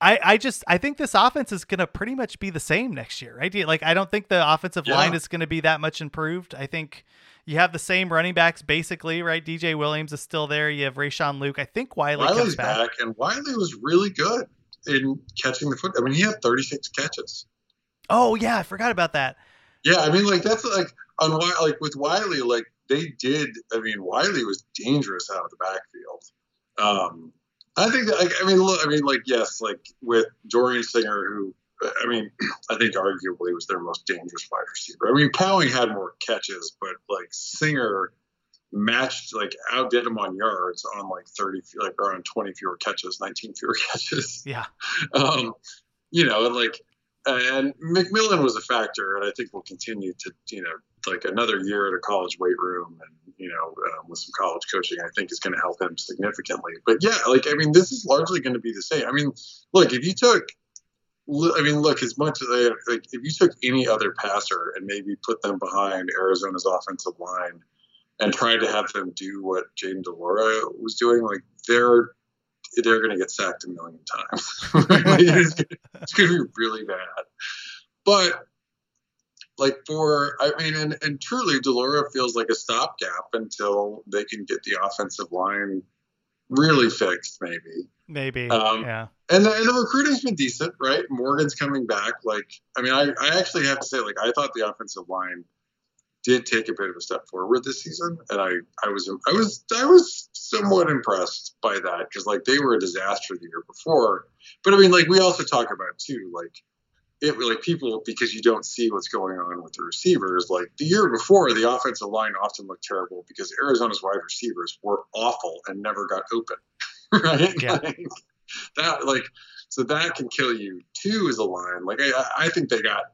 I I just I think this offense is going to pretty much be the same next year, right? Like I don't think the offensive line is going to be that much improved. I think you have the same running backs basically, right? DJ Williams is still there. You have Rayshon Luke. I think Wiley comes Wiley's back. back. and Wiley was really good in catching the foot. I mean, he had 36 catches. Oh yeah, I forgot about that. Yeah, I mean, like that's like on like with Wiley, like they did. I mean, Wiley was dangerous out of the backfield. Um, I think that, like, I mean, look, I mean, like, yes, like with Dorian Singer, who, I mean, I think arguably was their most dangerous wide receiver. I mean, Cowing had more catches, but like Singer matched like outdid him on yards on like 30 like around 20 fewer catches 19 fewer catches Yeah. um you know and like and mcmillan was a factor and i think will continue to you know like another year at a college weight room and you know um, with some college coaching i think is going to help him significantly but yeah like i mean this is largely going to be the same i mean look if you took I mean, look, as much as they, like, if you took any other passer and maybe put them behind Arizona's offensive line and tried to have them do what Jayden de Laura was doing, like, they're they're going to get sacked a million times. it's going to be really bad. But like for, I mean, and, and truly, de Laura feels like a stopgap until they can get the offensive line really fixed, maybe. Maybe. Um, yeah. And the, and the recruiting's been decent, right? Morgan's coming back. Like, I mean, I, I actually have to say, like, I thought the offensive line did take a bit of a step forward this season, and I, I was, I was, I was somewhat impressed by that because, like, they were a disaster the year before. But I mean, like, we also talk about too, like, it like people because you don't see what's going on with the receivers. Like the year before, the offensive line often looked terrible because Arizona's wide receivers were awful and never got open. Right? Yeah. Like, that like so that can kill you. too is a line. Like I, I think they got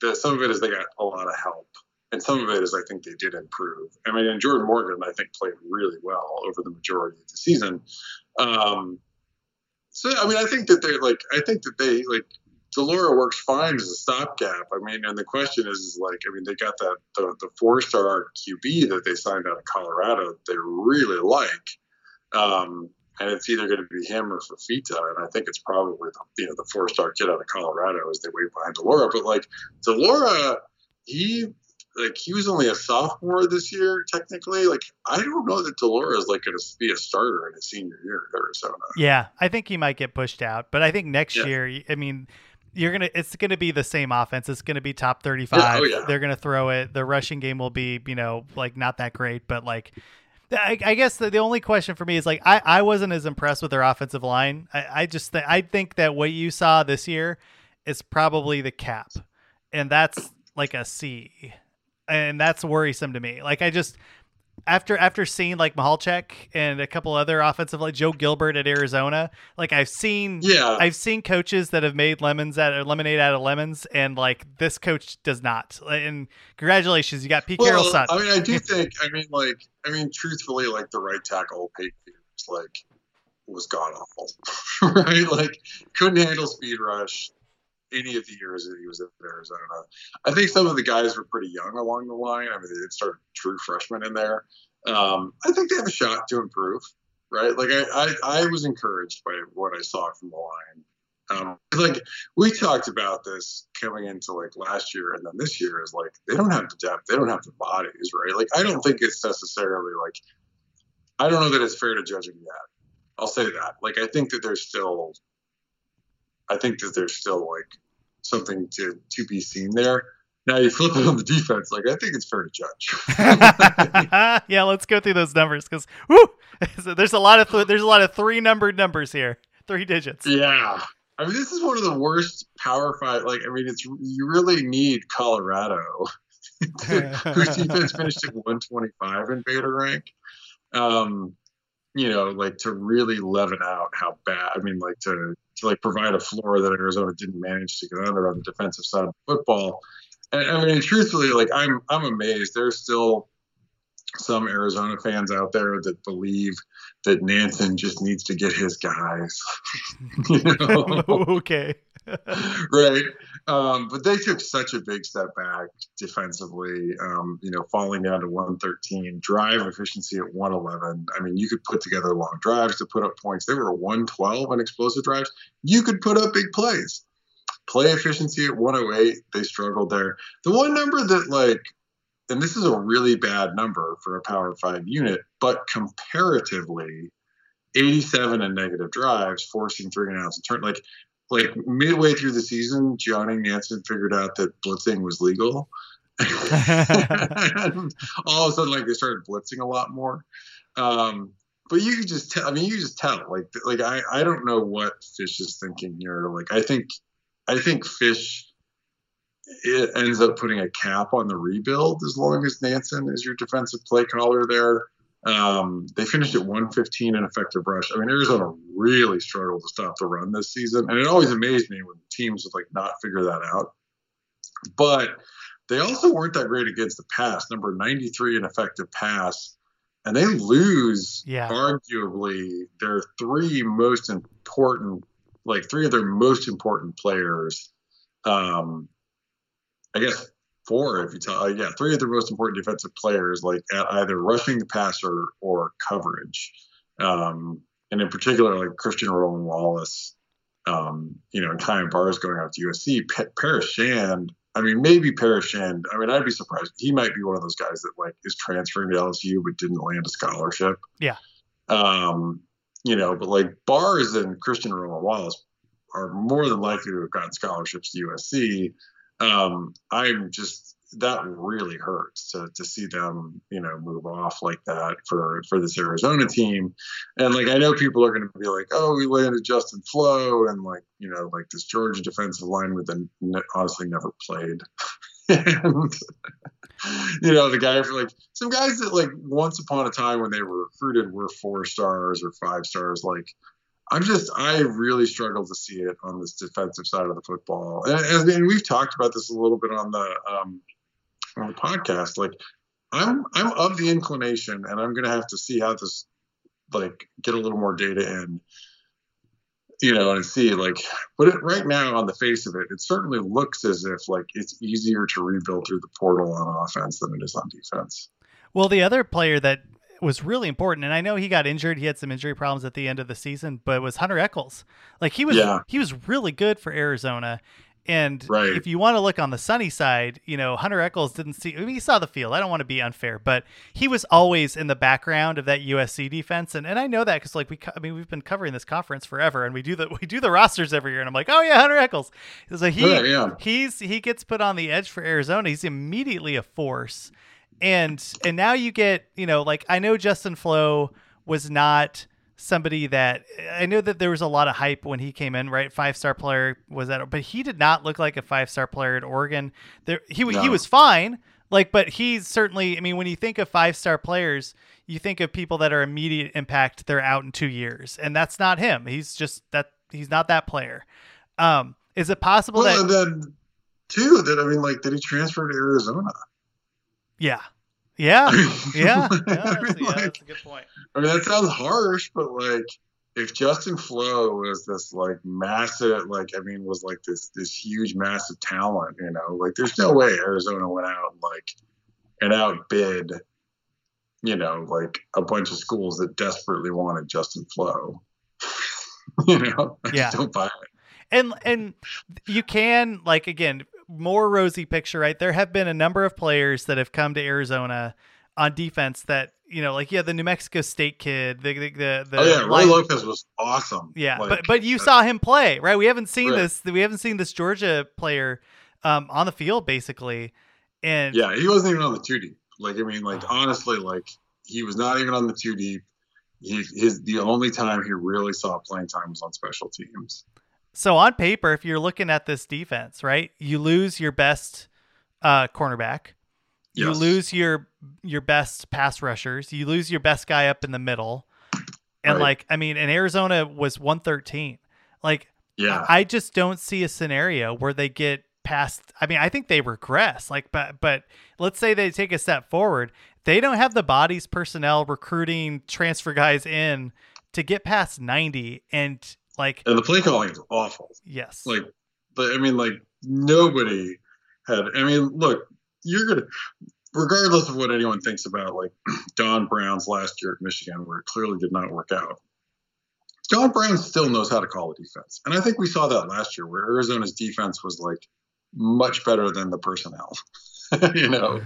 the some of it is they got a lot of help. And some of it is I think they did improve. I mean, and Jordan Morgan I think played really well over the majority of the season. Um, so I mean, I think that they're like I think that they like de Laura works fine as a stopgap. I mean, and the question is, is like, I mean, they got that the, the four star QB that they signed out of Colorado. They really like, um, and it's either going to be him or Fifita. And I think it's probably the, you know the four star kid out of Colorado as they wait behind de Laura. But like de Laura, he like he was only a sophomore this year technically. Like I don't know that de Laura is like going to be a starter in his senior year at Arizona. Yeah, I think he might get pushed out, but I think next Yeah. year, I mean, you're gonna it's gonna be the same offense. It's gonna be top thirty five. Yeah, oh, yeah. They're gonna throw it. The rushing game will be, you know, like not that great, but like. I, I guess the, the only question for me is like I, I wasn't as impressed with their offensive line. I, I just th- I think that what you saw this year is probably the cap, and that's like a C, and that's worrisome to me. Like I just after after seeing like Mahalchek and a couple other offensive like Joe Gilbert at Arizona, like I've seen Yeah. I've seen coaches that have made lemons out of lemonade out of lemons, and like this coach does not. And congratulations, you got Pete Carroll's son. I mean, I do think. I mean, like, I mean, truthfully, like the right tackle, Peyton Peters, like, was god awful, right? Like, couldn't handle speed rush any of the years that he was at Arizona. I think some of the guys were pretty young along the line. I mean, they did start true freshmen in there. Um, I think they have a shot to improve, right? Like, I, I, I was encouraged by what I saw from the line. Um, like we talked about this coming into like last year and then this year is like they don't have the depth, they don't have the bodies, right? Like I don't think it's necessarily like I don't know that it's fair to judge them yet. I'll say that. Like I think that there's still I think that there's still like something to to be seen there. Now you flip it on the defense, like I think it's fair to judge. yeah, let's go through those numbers because whoo, so there's a lot of th- there's a lot of three numbered numbers here, three digits. yeah. I mean, this is one of the worst power five. Like, I mean, it's you really need Colorado, whose defense finished at 125 in beta rank. Um, you know, like to really leaven out how bad. I mean, like to to like provide a floor that Arizona didn't manage to get under on the defensive side of football. And I mean, truthfully, like I'm I'm amazed. There's still some Arizona fans out there that believe that Nansen just needs to get his guys. you know? okay. right. Um, but they took such a big step back defensively, um, you know, falling down to 113, drive efficiency at 111. I mean, you could put together long drives to put up points. They were 112 on explosive drives. You could put up big plays. Play efficiency at 108, they struggled there. The one number that, like, and this is a really bad number for a Power Five unit, but comparatively, 87 and negative drives, forcing three and outs and turn like like midway through the season, Johnny Nansen figured out that blitzing was legal. and all of a sudden, like they started blitzing a lot more. Um, but you could just tell. I mean, you just tell. Like, like I, I don't know what Fisch is thinking here. Like, I think, I think Fisch it ends up putting a cap on the rebuild as long as Nansen is your defensive play caller there. Um, they finished at 115 in effective rush. I mean, Arizona really struggled to stop the run this season, and it always amazed me when teams would like not figure that out. But they also weren't that great against the pass. Number 93 in effective pass, and they lose Yeah. arguably their three most important, like three of their most important players. Um, I guess four, if you tell, yeah, three of the most important defensive players, like at either rushing the passer or coverage. Um, and in particular, like Christian Roland Wallace, um, you know, and Kyon Barrs going out to USC. P- Paris Shand, I mean, maybe Paris Shand. I mean, I'd be surprised. He might be one of those guys that like is transferring to LSU but didn't land a scholarship. Yeah. Um, you know, but like Barrs and Christian Roland Wallace are more than likely to have gotten scholarships to USC. Um, I'm just that really hurts to to see them, you know, move off like that for for this Arizona team. And like I know people are going to be like, "Oh, we landed Justin Flowe," and like you know, like this Georgia defensive line with the honestly never played. and you know, the guy for like some guys that like once upon a time when they were recruited were four stars or five stars. Like I'm just I really struggle to see it on this defensive side of the football. And, and, we've talked about this a little bit on the um, on the podcast. Like I'm I'm of the inclination, and I'm gonna have to see how this like get a little more data in. You know, and see like, but it, right now on the face of it, it certainly looks as if like it's easier to rebuild through the portal on offense than it is on defense. Well, the other player that was really important, and I know he got injured. He had some injury problems at the end of the season, but it was Hunter Echols. Like he was, Yeah. he was really good for Arizona. And Right. if you want to look on the sunny side, you know Hunter Echols didn't see. I mean, he saw the field. I don't want to be unfair, but he was always in the background of that USC defense, and, and I know that because like we, I mean, we've been covering this conference forever, and we do the we do the rosters every year, and I'm like, oh yeah, Hunter Echols. So he Yeah, yeah. he's he gets put on the edge for Arizona. He's immediately a force. And and now you get, you know, like I know Justin Flowe was not somebody that I know that there was a lot of hype when he came in, right? Five star player was that but he did not look like a five star player at Oregon. There he he was fine. Like, but he's certainly. I mean, when you think of five star players, you think of people that are immediate impact. They're out in two years, and that's not him. He's just that. He's not that player. Um, is it possible Well, that? and then too that I mean, like, did he transfer to Arizona? Yeah. Yeah. Yeah. Yeah, that's, mean, yeah, like- that's a good point. I mean, that sounds harsh, but like, if Justin Flowe was this like massive, like I mean, was like this this huge massive talent, you know, like there's no way Arizona went out and like and outbid, you know, like a bunch of schools that desperately wanted Justin Flowe. you know, I Yeah. don't buy it. And and you can like again more rosy picture, right? There have been a number of players that have come to Arizona on defense that you know, like yeah, the New Mexico State kid, the the the, the oh yeah, Roy Lopez was awesome. yeah, Like, but but you uh, saw him play, right? We haven't seen Right. this. We haven't seen this Georgia player um, on the field basically, and Yeah, he wasn't even on the two deep. Like I mean, like honestly, like he was not even on the two deep. He his the only time he really saw playing time was on special teams. So on paper, if you're looking at this defense, right, you lose your best uh, cornerback, you lose your your best pass rushers, you lose your best guy up in the middle, and Right. like I mean, and Arizona was 113. Like Yeah, I just don't see a scenario where they get past. I mean, I think they regress. Like, but but let's say they take a step forward. They don't have the bodies, personnel, recruiting, transfer guys in to get past 90 and like and the play calling is awful. yes, Like, but I mean, like nobody had. I mean, look, you're gonna, regardless of what anyone thinks about like Don Brown's last year at Michigan, where it clearly did not work out. Don Brown still knows how to call a defense, and I think we saw that last year, where Arizona's defense was like much better than the personnel. you know,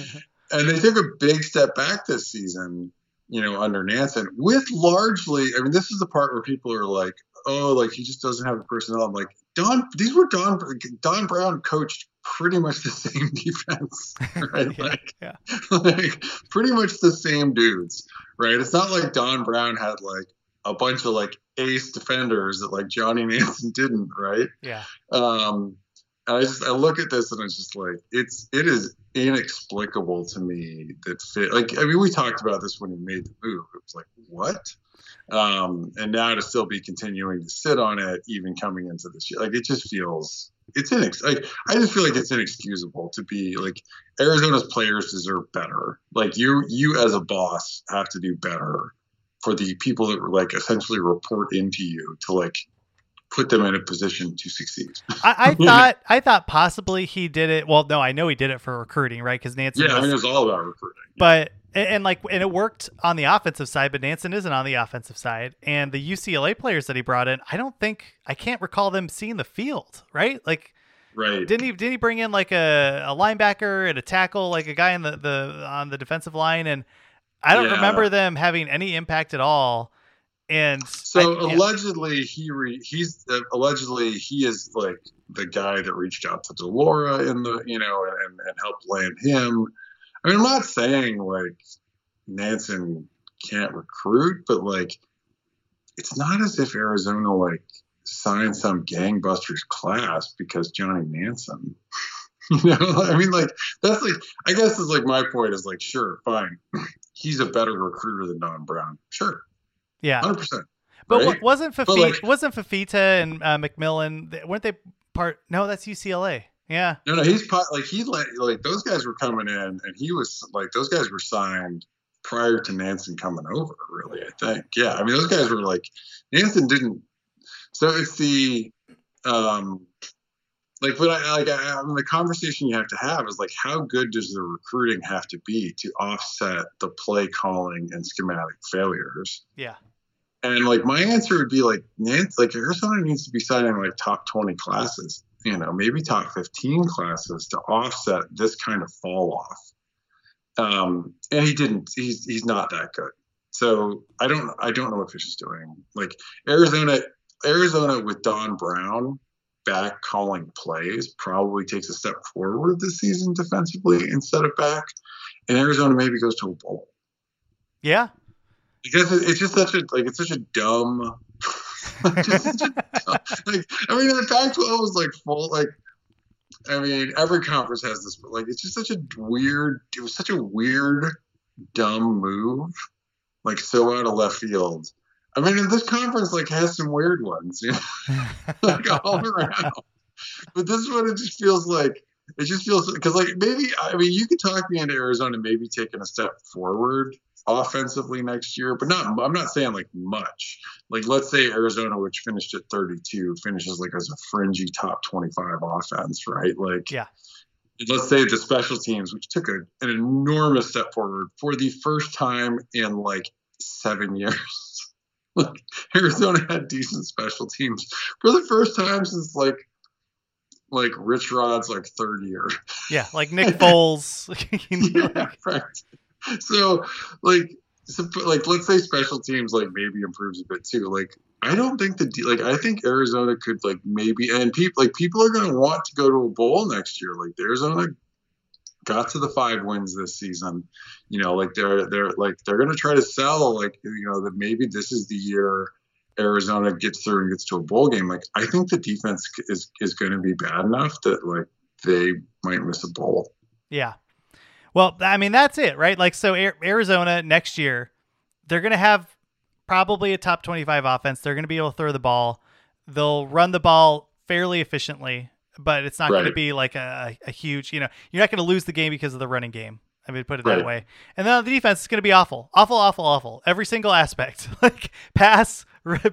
and they took a big step back this season, you know, under Nansen with largely, I mean, this is the part where people are like, oh, like he just doesn't have the personnel. I'm like, Don, these were Don, Don Brown coached pretty much the same defense, right? Yeah, like, yeah. like pretty much the same dudes, right? It's not like Don Brown had like a bunch of like ace defenders that like Johnny Nansen didn't, right? yeah. Um, and I just I look at this and it's just like it's it is inexplicable to me that fit. Like, I mean, we talked about this when he made the move. It was like, what? Um, and now to still be continuing to sit on it, even coming into this year, like it just feels it's inex. Like I just feel like it's inexcusable to be like Arizona's players deserve better. Like you, you as a boss have to do better for the people that were like essentially report into you to like put them in a position to succeed. I, I thought I thought possibly he did it. Well, no, I know he did it for recruiting, right? Because Nancy. Yeah, was, I mean, it was all about recruiting. But and, and, like and it worked on the offensive side, but Nansen isn't on the offensive side. And the UCLA players that he brought in, I don't think I can't recall them seeing the field, right? Like. Right. Didn't he? Did he bring in like a, a linebacker and a tackle, like a guy in the, the on the defensive line? And I don't yeah. remember them having any impact at all. And so I, allegedly yeah. he re, he's uh, allegedly he is like the guy that reached out to de Laura in the you know and, and helped land him. I mean, I'm not saying like Nansen can't recruit, but like it's not as if Arizona like signed some gangbusters class because Johnny Nansen. you know, I mean, like that's like I guess is like my point is like sure, fine, he's a better recruiter than Don Brown, sure, yeah, hundred percent. But right? wasn't Fifita, like, wasn't Fifita and uh, McMillan weren't they part? No, that's UCLA. Yeah. No, no, he's like he like like those guys were coming in, and he was like those guys were signed prior to Nansen coming over. Really, I think. Yeah, I mean those guys were like Nansen didn't. So it's the um like what I like I, I mean, the conversation you have to have is like how good does the recruiting have to be to offset the play calling and schematic failures? Yeah. And like my answer would be like Nance, like Arizona needs to be signing like top twenty classes, you know, maybe top fifteen classes to offset this kind of fall off. Um, and he didn't. He's he's not that good. So I don't I don't know what Fisch is doing. Like Arizona Arizona with Don Brown back calling plays probably takes a step forward this season defensively instead of back, and Arizona maybe goes to a bowl. Yeah, because it's just such a like it's such a dumb. Like I mean, the Pac-12 was like full like. I mean, every conference has this, but like it's just such a weird. It was such a weird, dumb move, like so out of left field I mean, this conference like has some weird ones, you know, like all around. But this one, it just feels like it just feels because like maybe I mean you could talk me into Arizona maybe taking a step forward offensively next year, but not. I'm not saying like much. Like let's say Arizona, which finished at 32, finishes like as a fringy top 25 offense, right? Like yeah. Let's say the special teams, which took a, an enormous step forward for the first time in like seven years. like Arizona had decent special teams for the first time since like like Rich Rod's like third year. Yeah, like Nick Foles. yeah, right. So like so, like let's say special teams like maybe improves a bit too. Like I don't think the like I think Arizona could like maybe and people like people are going to want to go to a bowl next year. Like Arizona got to the five wins this season. You know, like they're they're like they're gonna try to sell like you know that maybe this is the year Arizona gets through and gets to a bowl game. Like I think the defense is is going to be bad enough that like they might miss a bowl. Yeah. Well, I mean that's it, right? Like so Arizona next year they're going to have probably a top 25 offense. They're going to be able to throw the ball. They'll run the ball fairly efficiently but it's not right. going to be like a, a huge, you know, you're not going to lose the game because of the running game. I mean, put it right. that way. And then the defense is going to be awful, awful, awful, awful. Every single aspect, like pass,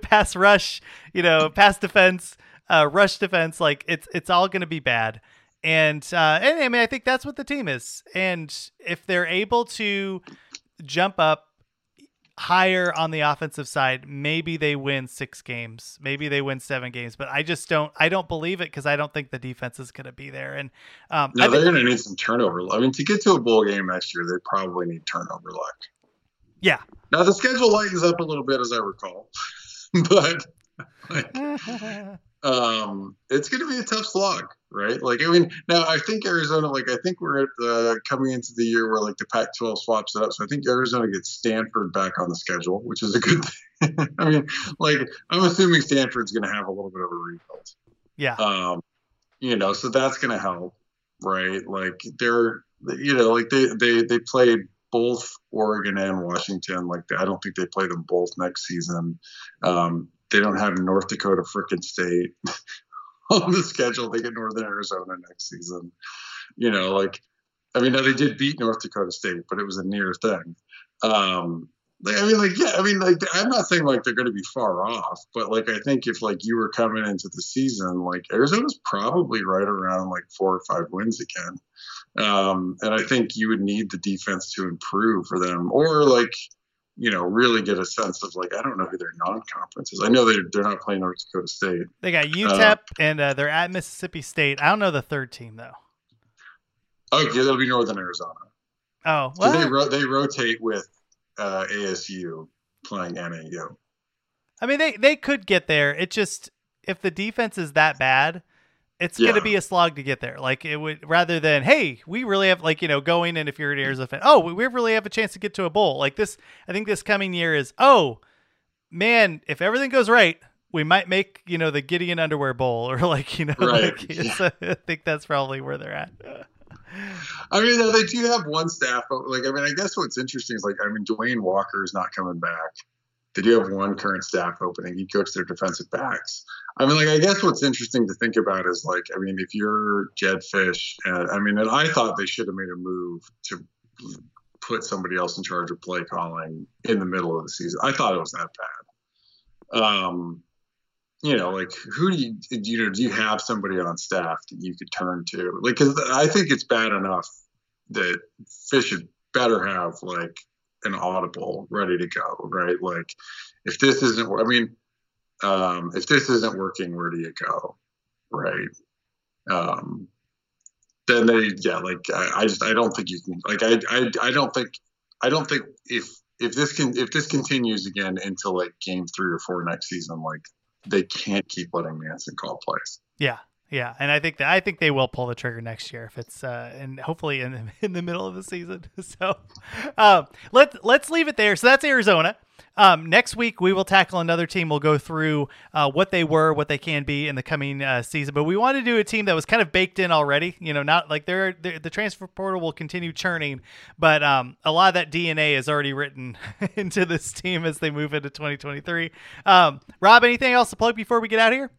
pass rush, you know, pass defense, uh, rush defense. Like it's it's all going to be bad. And uh, and I mean, I think that's what the team is. And if they're able to jump up higher on the offensive side, maybe they win six games, maybe they win seven games, but I just don't, I don't believe it because I don't think the defense is going to be there. And um, no, they're going to need some turnover. I mean, to get to a bowl game next year, they probably need turnover luck. Yeah. Now the schedule lightens up a little bit, as I recall, but like, um, it's going to be a tough slog, right? Like, I mean, now I think Arizona, like, I think we're at, uh, coming into the year where like the Pac-12 swaps it up, so I think Arizona gets Stanford back on the schedule, which is a good thing. I mean, like, I'm assuming Stanford's going to have a little bit of a rebuild. Yeah. Um, you know, so that's going to help, right? Like, they're you know, like they they they played both Oregon and Washington. Like I don't think they play them both next season. Um, they don't have North Dakota frickin' State on the schedule. They get Northern Arizona next season. You know, like I mean, now they did beat North Dakota State, but it was a near thing. Um, I mean, like, yeah, I mean, like, I'm not saying like they're going to be far off, but like, I think if like you were coming into the season, like Arizona's probably right around like four or five wins again. Um, and I think you would need the defense to improve for them, or like, you know, really get a sense of like, I don't know who their non-conference is. I know they're they're not playing North Dakota State. They got UTEP uh, and uh, they're at Mississippi State. I don't know the third team though. Oh, yeah, that'll be Northern Arizona. Oh, what? So they ro- they rotate with uh, ASU playing NAU. I mean, they they could get there. It just if the defense is that bad, it's yeah. going to be a slog to get there. Like it would rather than hey, we really have like you know going and if you're an Arizona fan, oh, we really have a chance to get to a bowl. Like this, I think this coming year is oh man, if everything goes right, we might make you know the Gideon Underwear Bowl or like you know, right. like, yeah. I think that's probably where they're at. I mean, they do have one staff, but like, I mean, I guess what's interesting is like, I mean, Dwayne Walker is not coming back. They do have one current staff opening. He coached their defensive backs. I mean, like, I guess what's interesting to think about is like, I mean, if you're Jedd Fisch, I mean, and I thought they should have made a move to put somebody else in charge of play calling in the middle of the season. I thought it was that bad. Um, you know, like who do you, you know, do you have somebody on staff that you could turn to? Like, cause I think it's bad enough that Fisch should better have like an audible ready to go, right? Like, if this isn't, I mean, um, if this isn't working, where do you go, right? Um, then they, yeah, like I, I just, I don't think you can, like, I, I, I don't think, I don't think if if this can if this continues again until like game three or four next season, like they can't keep letting Manson call plays. Yeah. Yeah, and I think that I think they will pull the trigger next year if it's uh, and hopefully in the, in the middle of the season. So, um, let let's leave it there. So that's Arizona. Um, next week we will tackle another team. We'll go through uh, what they were, what they can be in the coming uh, season. But we want to do a team that was kind of baked in already. You know, not like they're, they're the transfer portal will continue churning, but um, a lot of that DNA is already written into this team as they move into 2023. Um, Rob, anything else to plug before we get out of here?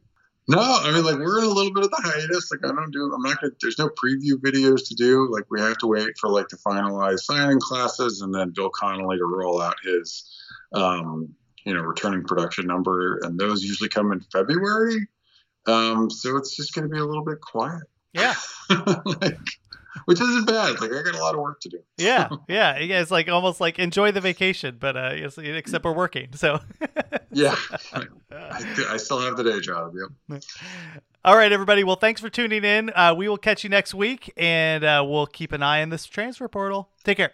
No, I mean, like we're in a little bit of the hiatus. Like I don't do, I'm not gonna. There's no preview videos to do. Like we have to wait for like to finalize signing classes, and then Bill Connelly to roll out his um, you know, returning production number, and those usually come in February. Um, so it's just going to be a little bit quiet. Yeah. like, which isn't bad. Like I got a lot of work to do. yeah, yeah, yeah. It's like almost like enjoy the vacation, but uh, except we're working. So yeah, I, I, still have the day job. Yep. All right, everybody. Well, thanks for tuning in. Uh, we will catch you next week, and uh, we'll keep an eye on this transfer portal. Take care.